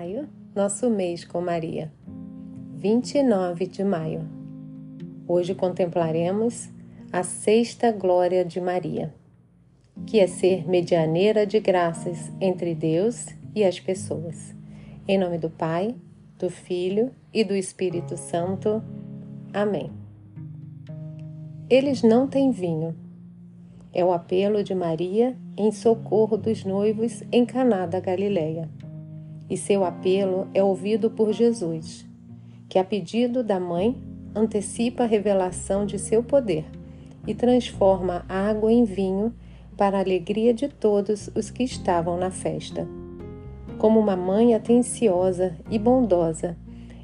maio, nosso mês com Maria. 29 de maio. Hoje contemplaremos a sexta glória de Maria, que é ser medianeira de graças entre Deus e as pessoas. Em nome do Pai, do Filho e do Espírito Santo. Amém. Eles não têm vinho. É o apelo de Maria em socorro dos noivos em Caná da Galileia. E seu apelo é ouvido por Jesus, que a pedido da mãe antecipa a revelação de seu poder e transforma água em vinho para a alegria de todos os que estavam na festa. Como uma mãe atenciosa e bondosa,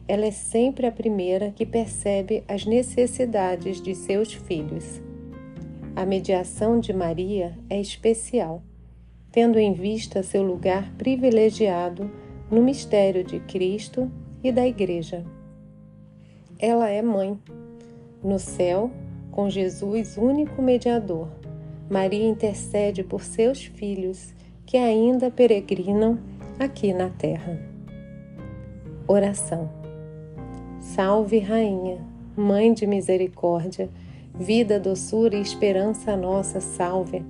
ela é sempre a primeira que percebe as necessidades de seus filhos. A mediação de Maria é especial, tendo em vista seu lugar privilegiado no mistério de Cristo e da Igreja. Ela é mãe. No céu, com Jesus único mediador, Maria intercede por seus filhos que ainda peregrinam aqui na terra. Oração. Salve, Rainha, Mãe de misericórdia, vida, doçura e esperança nossa, salve.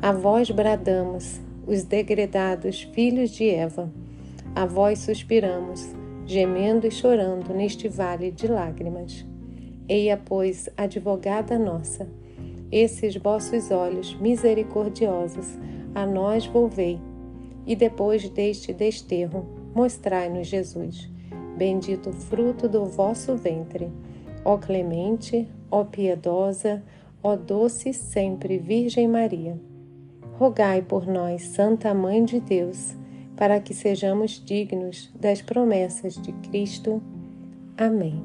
A vós bradamos, os degredados filhos de Eva. A vós suspiramos, gemendo e chorando neste vale de lágrimas. Eia, pois, advogada nossa, esses vossos olhos misericordiosos a nós volvei, e depois deste desterro, mostrai-nos Jesus bendito fruto do vosso ventre. Ó clemente, ó piedosa, ó doce sempre Virgem Maria. Rogai por nós, Santa Mãe de Deus, para que sejamos dignos das promessas de Cristo. Amém.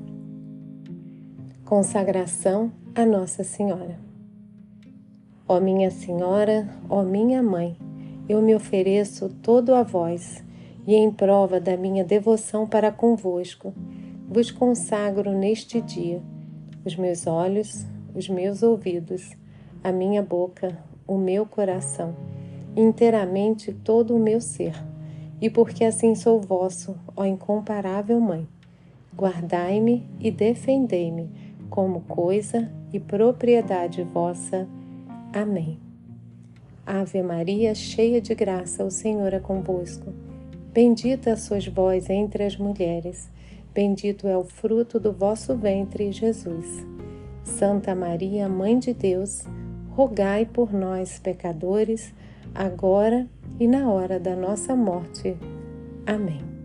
Consagração a Nossa Senhora. Ó minha Senhora, ó minha Mãe, eu me ofereço todo a vós e em prova da minha devoção para convosco, vos consagro neste dia os meus olhos, os meus ouvidos, a minha boca, o meu coração, inteiramente todo o meu ser, e porque assim sou vosso, ó incomparável Mãe, guardai-me e defendei-me como coisa e propriedade vossa. Amém. Ave Maria, cheia de graça, o Senhor é convosco. Bendita sois vós entre as mulheres, bendito é o fruto do vosso ventre, Jesus. Santa Maria, Mãe de Deus, rogai por nós, pecadores, agora e na hora da nossa morte. Amém.